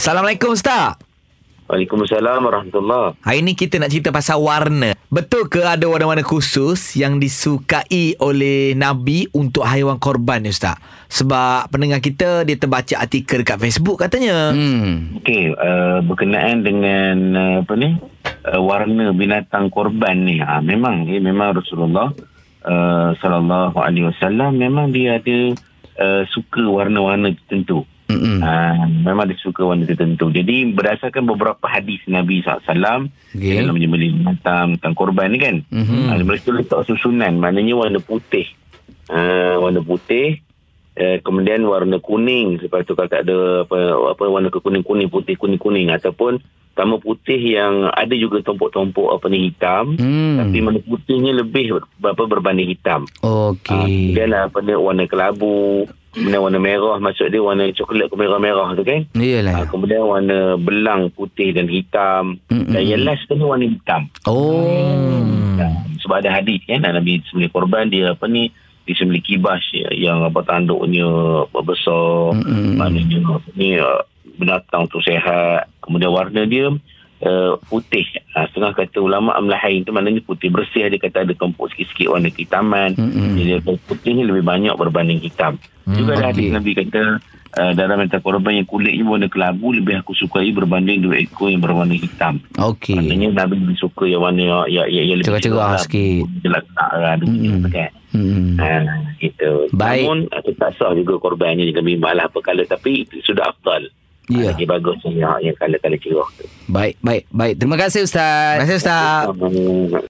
Assalamualaikum Ustaz. Waalaikumsalam warahmatullahi Hari ni kita nak cerita pasal warna. Betul ke ada warna-warna khusus yang disukai oleh Nabi untuk haiwan korban ni Ustaz? Sebab pendengar kita dia terbaca artikel dekat Facebook katanya. Hmm. Okey, uh, berkenaan dengan uh, apa ni? Uh, warna binatang korban ni. Ha, memang eh, memang Rasulullah uh, sallallahu alaihi wasallam memang dia ada uh, suka warna-warna tertentu. Mm-mm. Ha, memang dia suka warna tertentu. Jadi berdasarkan beberapa hadis Nabi SAW Okey. dalam menyembelih binatang tentang korban ni kan. Mhm. Ha, mereka letak susunan maknanya warna putih. Ha, warna putih eh, kemudian warna kuning lepas tu kalau tak ada apa apa warna kuning-kuning putih kuning-kuning ataupun sama putih yang ada juga tompok-tompok apa ni hitam Hmm. tapi warna putihnya lebih apa berbanding hitam. Ha, Okey. kemudian apa ni warna kelabu, kemudian warna merah maksud dia warna coklat ke merah-merah tu kan. Ha, Iyalah. kemudian warna belang putih dan hitam Mm-mm. dan yang last tu warna hitam. Oh. Ha, sebab ada hadis kan Nabi sembelih korban dia apa ni disembelih kibas ya, yang apa tanduknya apa besar Mm-mm. maknanya apa ni uh, binatang tu sehat kemudian warna dia uh, putih ha, setengah kata ulama amlahain tu maknanya putih bersih dia kata ada tompok sikit-sikit warna kehitaman Mm-mm. jadi putih ni lebih banyak berbanding hitam juga ada hadis. Nabi kata uh, dalam minta korban yang kulitnya warna kelabu lebih aku sukai berbanding dua ekor yang berwarna hitam Okey. Maknanya Nabi lebih suka yang warna yang, yang, yang lebih Cerah-cerah lah. sikit. Jelas tak lah. Mm-mm. Mm. Kan? Hmm. Ha, gitu. Baik. Namun uh, tak sah juga korbannya jika bimbang lah apa kala. Tapi itu sudah afdal. Ya. Lagi bagus yang, yang kala-kala cerah tu. Baik, baik, baik. Terima kasih Ustaz. Terima kasih Ustaz. Um,